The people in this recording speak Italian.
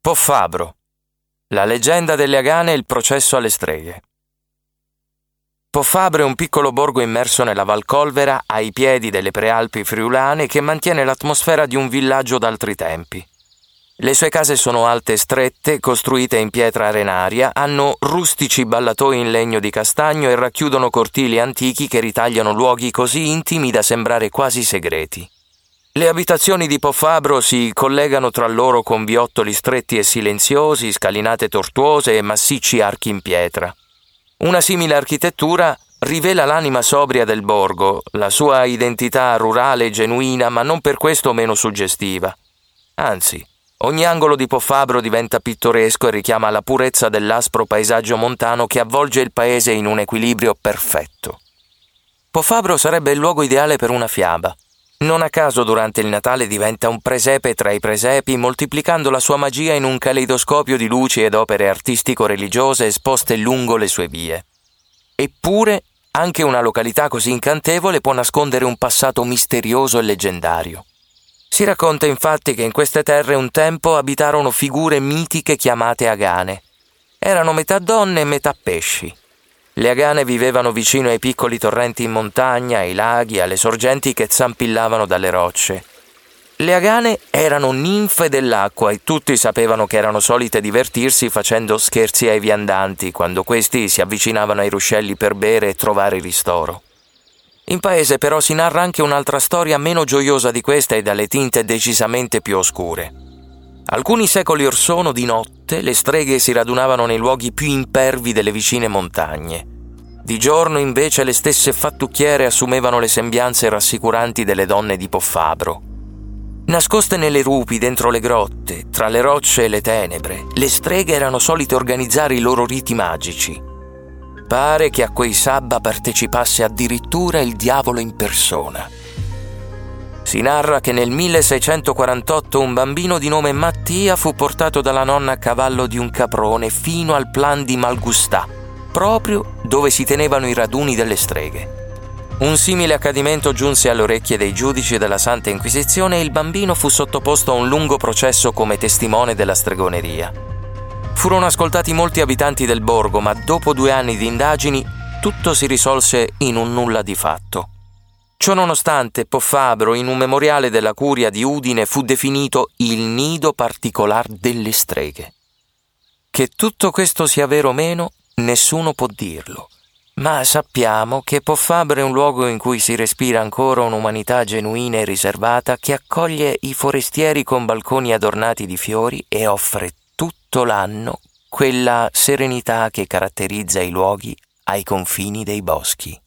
Poffabro. La leggenda delle Agane e il processo alle streghe. Poffabro è un piccolo borgo immerso nella Valcolvera ai piedi delle prealpi friulane che mantiene l'atmosfera di un villaggio d'altri tempi. Le sue case sono alte e strette, costruite in pietra arenaria, hanno rustici ballatoi in legno di castagno e racchiudono cortili antichi che ritagliano luoghi così intimi da sembrare quasi segreti. Le abitazioni di Poffabro si collegano tra loro con viottoli stretti e silenziosi, scalinate tortuose e massicci archi in pietra. Una simile architettura rivela l'anima sobria del borgo, la sua identità rurale genuina, ma non per questo meno suggestiva. Anzi, ogni angolo di Poffabro diventa pittoresco e richiama la purezza dell'aspro paesaggio montano che avvolge il paese in un equilibrio perfetto. Poffabro sarebbe il luogo ideale per una fiaba, non a caso durante il Natale diventa un presepe tra i presepi, moltiplicando la sua magia in un caleidoscopio di luci ed opere artistico-religiose esposte lungo le sue vie. Eppure, anche una località così incantevole può nascondere un passato misterioso e leggendario. Si racconta infatti che in queste terre un tempo abitarono figure mitiche chiamate Agane. Erano metà donne e metà pesci. Le agane vivevano vicino ai piccoli torrenti in montagna, ai laghi, alle sorgenti che zampillavano dalle rocce. Le agane erano ninfe dell'acqua e tutti sapevano che erano solite divertirsi facendo scherzi ai viandanti quando questi si avvicinavano ai ruscelli per bere e trovare ristoro. In paese però si narra anche un'altra storia meno gioiosa di questa e dalle tinte decisamente più oscure. Alcuni secoli or sono, di notte, le streghe si radunavano nei luoghi più impervi delle vicine montagne. Di giorno, invece, le stesse fattucchiere assumevano le sembianze rassicuranti delle donne di Poffabro. Nascoste nelle rupi, dentro le grotte, tra le rocce e le tenebre, le streghe erano solite organizzare i loro riti magici. Pare che a quei sabba partecipasse addirittura il diavolo in persona. Si narra che nel 1648 un bambino di nome Mattia fu portato dalla nonna a cavallo di un caprone fino al plan di Malgustà, proprio dove si tenevano i raduni delle streghe. Un simile accadimento giunse alle orecchie dei giudici della Santa Inquisizione e il bambino fu sottoposto a un lungo processo come testimone della stregoneria. Furono ascoltati molti abitanti del borgo, ma dopo due anni di indagini tutto si risolse in un nulla di fatto. Ciononostante, Poffabro, in un memoriale della curia di Udine, fu definito il nido particolar delle streghe. Che tutto questo sia vero o meno, nessuno può dirlo, ma sappiamo che Poffabro è un luogo in cui si respira ancora un'umanità genuina e riservata che accoglie i forestieri con balconi adornati di fiori e offre tutto l'anno quella serenità che caratterizza i luoghi ai confini dei boschi.